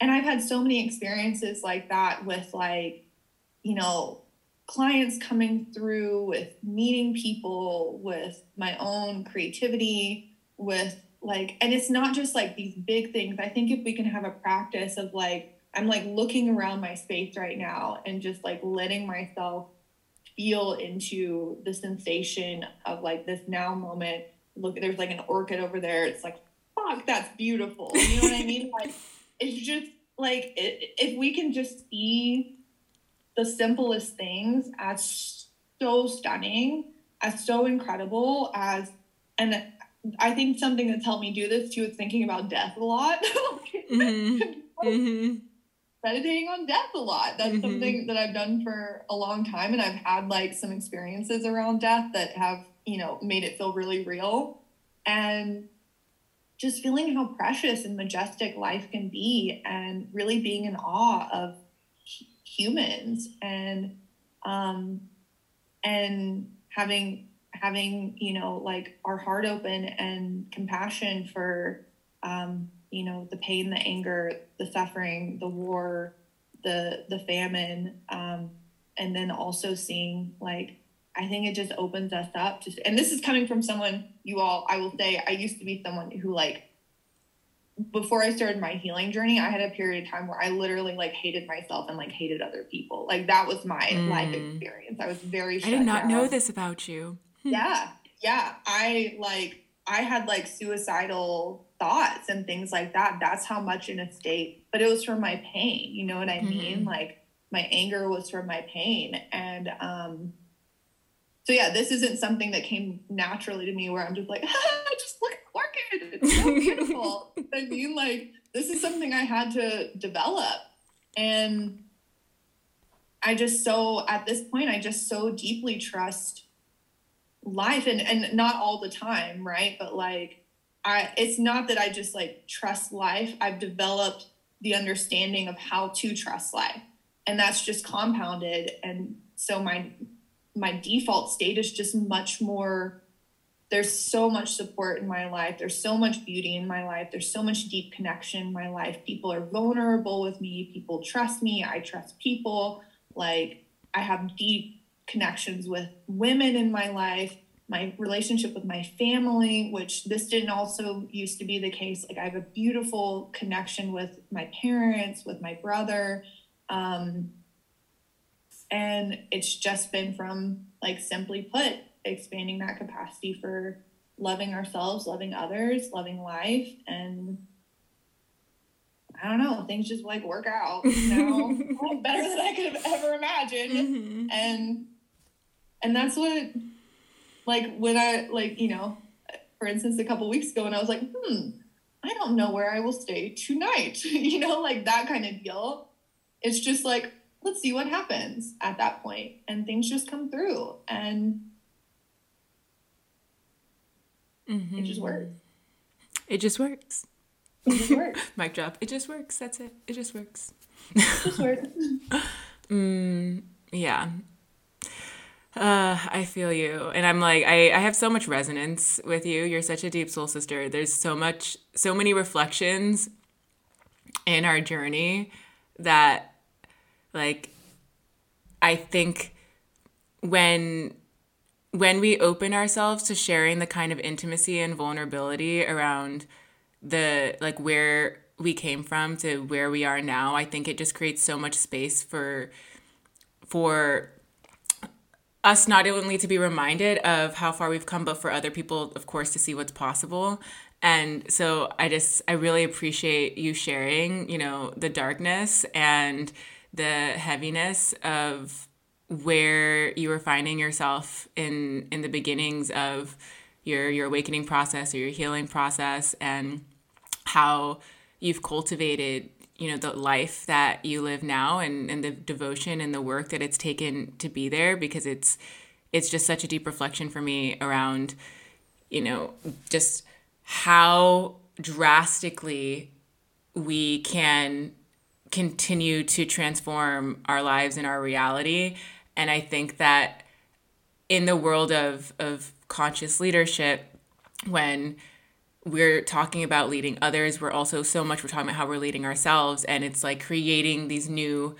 And I've had so many experiences like that with like, you know, clients coming through, with meeting people, with my own creativity, with like and it's not just like these big things i think if we can have a practice of like i'm like looking around my space right now and just like letting myself feel into the sensation of like this now moment look there's like an orchid over there it's like fuck that's beautiful you know what i mean like it's just like it, if we can just see the simplest things as so stunning as so incredible as and I think something that's helped me do this too is thinking about death a lot. mm-hmm. mm-hmm. Meditating on death a lot. That's mm-hmm. something that I've done for a long time. And I've had like some experiences around death that have, you know, made it feel really real. And just feeling how precious and majestic life can be and really being in awe of humans and um and having having you know like our heart open and compassion for um, you know the pain the anger the suffering the war the the famine um, and then also seeing like I think it just opens us up to and this is coming from someone you all I will say I used to be someone who like before I started my healing journey, I had a period of time where I literally like hated myself and like hated other people. Like that was my mm. life experience. I was very I did not down. know this about you. yeah. Yeah. I like I had like suicidal thoughts and things like that. That's how much in a state, but it was from my pain. You know what I mm-hmm. mean? Like my anger was from my pain. And um so yeah, this isn't something that came naturally to me where I'm just like, ah, just look at orchid. It's so beautiful. I mean, like this is something I had to develop. And I just so at this point, I just so deeply trust life and and not all the time, right? But like I it's not that I just like trust life. I've developed the understanding of how to trust life. And that's just compounded. And so my my default state is just much more there's so much support in my life. There's so much beauty in my life. There's so much deep connection in my life. People are vulnerable with me. People trust me. I trust people. Like i have deep connections with women in my life my relationship with my family which this didn't also used to be the case like i have a beautiful connection with my parents with my brother um, and it's just been from, like, simply put, expanding that capacity for loving ourselves, loving others, loving life. And I don't know, things just like work out, you know, better than I could have ever imagined. Mm-hmm. And, and that's what, like, when I, like, you know, for instance, a couple weeks ago, and I was like, hmm, I don't know where I will stay tonight, you know, like that kind of deal. It's just like, let's see what happens at that point and things just come through and mm-hmm. it just works. It just works. It just works. Mic drop. It just works. That's it. It just works. It just works. Mm, yeah uh, I feel you. And I'm like, I, I have so much resonance with you. You're such a deep soul sister. There's so much, so many reflections in our journey that like I think when when we open ourselves to sharing the kind of intimacy and vulnerability around the like where we came from to where we are now, I think it just creates so much space for for us not only to be reminded of how far we've come, but for other people, of course, to see what's possible. And so I just, I really appreciate you sharing, you know, the darkness and the heaviness of where you were finding yourself in in the beginnings of your your awakening process or your healing process and how you've cultivated you know the life that you live now and and the devotion and the work that it's taken to be there because it's it's just such a deep reflection for me around you know just how drastically we can continue to transform our lives and our reality. And I think that in the world of, of conscious leadership, when we're talking about leading others, we're also so much we're talking about how we're leading ourselves. And it's like creating these new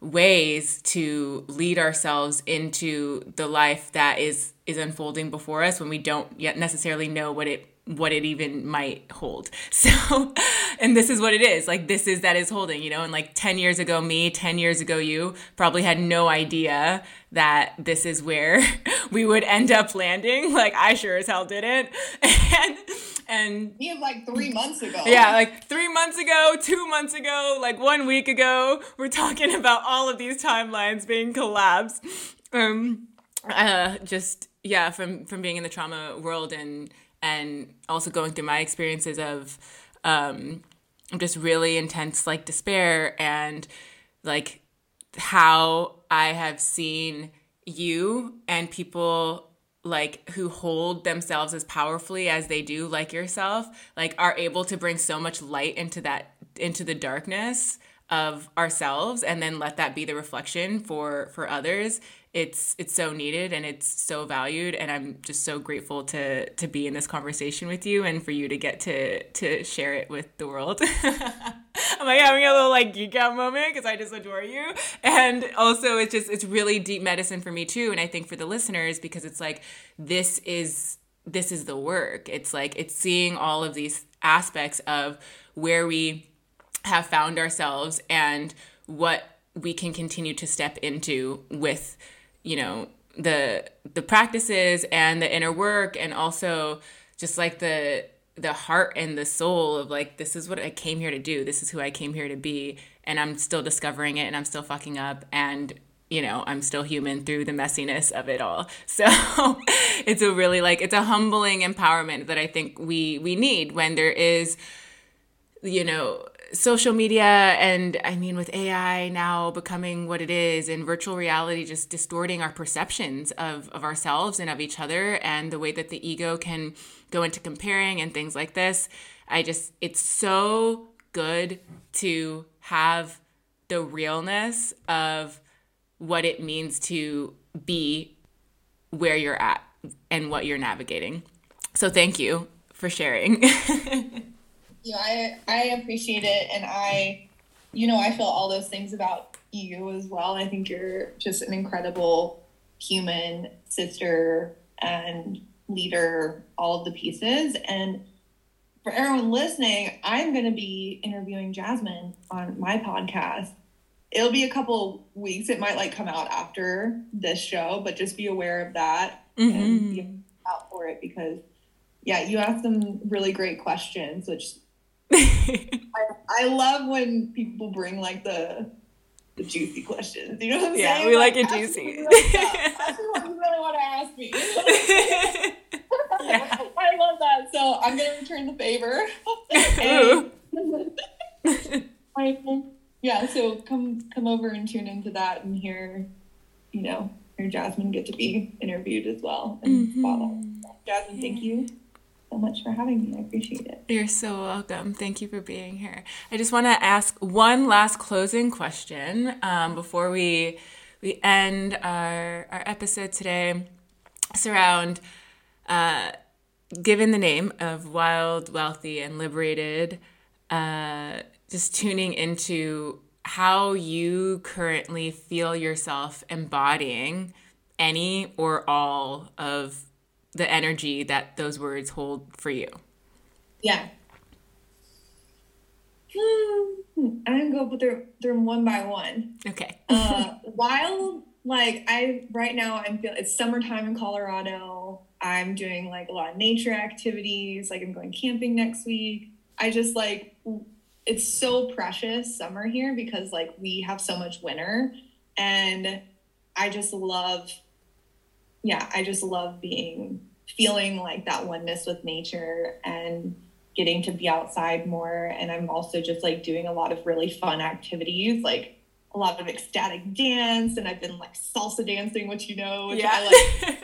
ways to lead ourselves into the life that is is unfolding before us when we don't yet necessarily know what it what it even might hold. So, and this is what it is. Like, this is that is holding, you know, and like 10 years ago, me, 10 years ago, you probably had no idea that this is where we would end up landing. Like, I sure as hell didn't. And, and me like three months ago. Yeah, like three months ago, two months ago, like one week ago, we're talking about all of these timelines being collapsed. Um, uh, just yeah, from from being in the trauma world and and also going through my experiences of um, just really intense like despair and like how I have seen you and people like who hold themselves as powerfully as they do like yourself like are able to bring so much light into that into the darkness of ourselves and then let that be the reflection for for others it's it's so needed and it's so valued and i'm just so grateful to to be in this conversation with you and for you to get to to share it with the world I'm like having a little like geek out moment because I just adore you. And also it's just it's really deep medicine for me too. And I think for the listeners, because it's like this is this is the work. It's like it's seeing all of these aspects of where we have found ourselves and what we can continue to step into with, you know, the the practices and the inner work and also just like the the heart and the soul of like this is what I came here to do. This is who I came here to be and I'm still discovering it and I'm still fucking up and you know, I'm still human through the messiness of it all. So it's a really like it's a humbling empowerment that I think we we need when there is you know social media and I mean with AI now becoming what it is and virtual reality just distorting our perceptions of of ourselves and of each other and the way that the ego can go into comparing and things like this. I just it's so good to have the realness of what it means to be where you're at and what you're navigating. So thank you for sharing. you. I I appreciate it, and I, you know, I feel all those things about you as well. I think you're just an incredible human, sister, and leader. All of the pieces, and for everyone listening, I'm going to be interviewing Jasmine on my podcast. It'll be a couple weeks. It might like come out after this show, but just be aware of that mm-hmm. and be out for it because yeah, you asked some really great questions, which I, I love when people bring like the the juicy questions. You know what I'm yeah, saying? we like, like it juicy. That's what you really want to ask me. yeah. I love that. So I'm gonna return the favor. and, yeah, so come come over and tune into that and hear, you know, hear Jasmine get to be interviewed as well and mm-hmm. follow. Jasmine, thank you so much for having me. I appreciate it. You're so welcome. Thank you for being here. I just want to ask one last closing question um, before we we end our our episode today. It's around, uh, given the name of Wild, Wealthy, and Liberated, uh, just tuning into how you currently feel yourself embodying any or all of the energy that those words hold for you. Yeah. I'm gonna go through them one by one. Okay. uh, wild, like I right now, I'm feeling it's summertime in Colorado. I'm doing like a lot of nature activities. Like I'm going camping next week. I just like it's so precious summer here because like we have so much winter, and I just love yeah, I just love being feeling like that oneness with nature and getting to be outside more. And I'm also just like doing a lot of really fun activities, like a lot of ecstatic dance. And I've been like salsa dancing, which you know, which yeah. I like.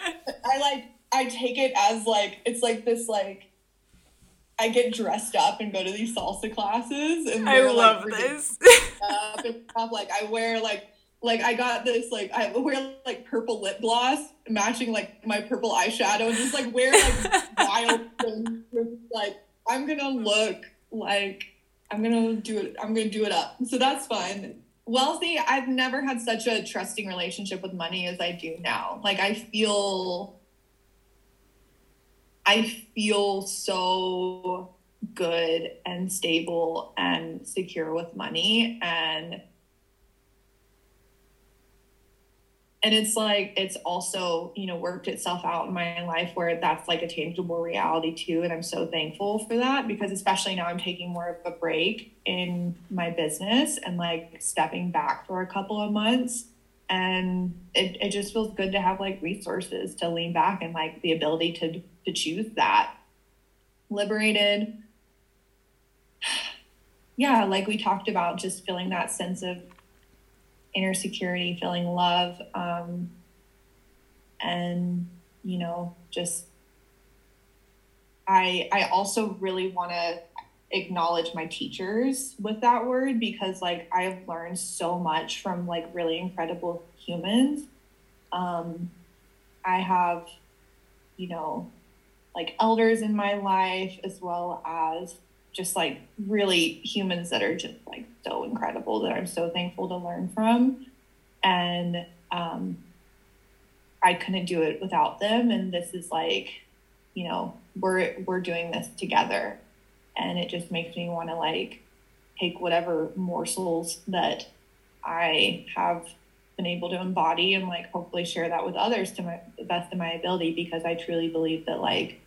I like. I take it as like it's like this like I get dressed up and go to these salsa classes and I love like, this. up and stuff. Like I wear like like I got this like I wear like purple lip gloss matching like my purple eyeshadow and just like wear like wild things. Like I'm gonna look like I'm gonna do it. I'm gonna do it up. So that's fun. Wealthy. I've never had such a trusting relationship with money as I do now. Like I feel. I feel so good and stable and secure with money and and it's like it's also you know worked itself out in my life where that's like a tangible reality too and i'm so thankful for that because especially now i'm taking more of a break in my business and like stepping back for a couple of months. And it, it just feels good to have like resources to lean back and like the ability to to choose that. Liberated. Yeah like we talked about just feeling that sense of inner security, feeling love, um, and you know, just I I also really want to acknowledge my teachers with that word because like I have learned so much from like really incredible humans. Um, I have, you know, like elders in my life as well as just like really humans that are just like so incredible that I'm so thankful to learn from. And um, I couldn't do it without them. And this is like, you know, we're we're doing this together. And it just makes me want to like take whatever morsels that I have been able to embody and like hopefully share that with others to my the best of my ability because I truly believe that like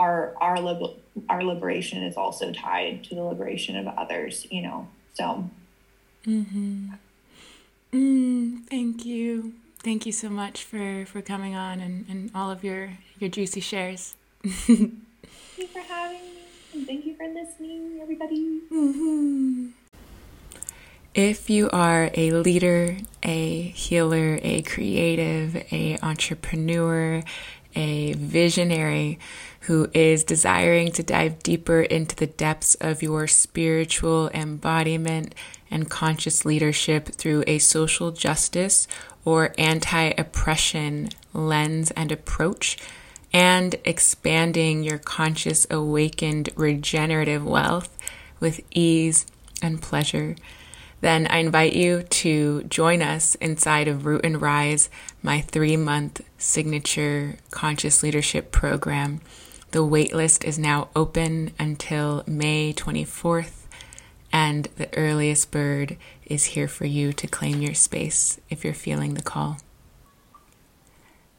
our our lib- our liberation is also tied to the liberation of others, you know. So mm-hmm. mm, thank you. Thank you so much for, for coming on and, and all of your, your juicy shares. thank you for having me. And thank you for listening, everybody. Mm-hmm. If you are a leader, a healer, a creative, a entrepreneur, a visionary who is desiring to dive deeper into the depths of your spiritual embodiment and conscious leadership through a social justice or anti oppression lens and approach, and expanding your conscious, awakened, regenerative wealth with ease and pleasure then I invite you to join us inside of Root and Rise, my three month signature conscious leadership program. The waitlist is now open until May 24th, and the earliest bird is here for you to claim your space if you're feeling the call.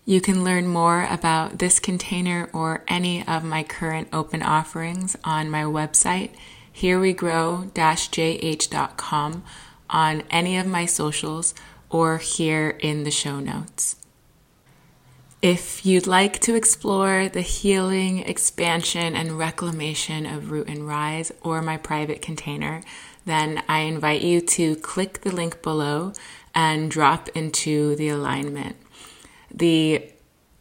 You can learn more about this container or any of my current open offerings on my website herewegrow-jh.com on any of my socials or here in the show notes. If you'd like to explore the healing, expansion, and reclamation of Root and Rise or my private container, then I invite you to click the link below and drop into the alignment. The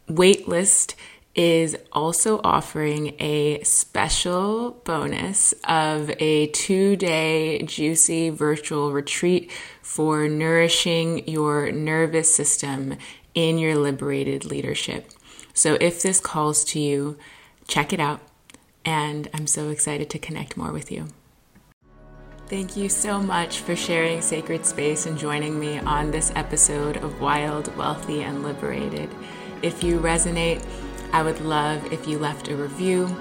waitlist is also offering a special bonus of a two day juicy virtual retreat for nourishing your nervous system in your liberated leadership. So, if this calls to you, check it out. And I'm so excited to connect more with you. Thank you so much for sharing sacred space and joining me on this episode of Wild, Wealthy, and Liberated. If you resonate, I would love if you left a review.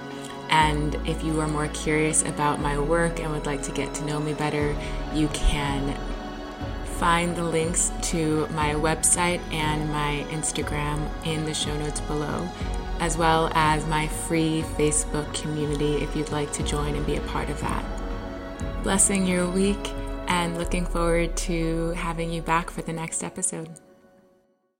And if you are more curious about my work and would like to get to know me better, you can find the links to my website and my Instagram in the show notes below, as well as my free Facebook community if you'd like to join and be a part of that. Blessing your week and looking forward to having you back for the next episode.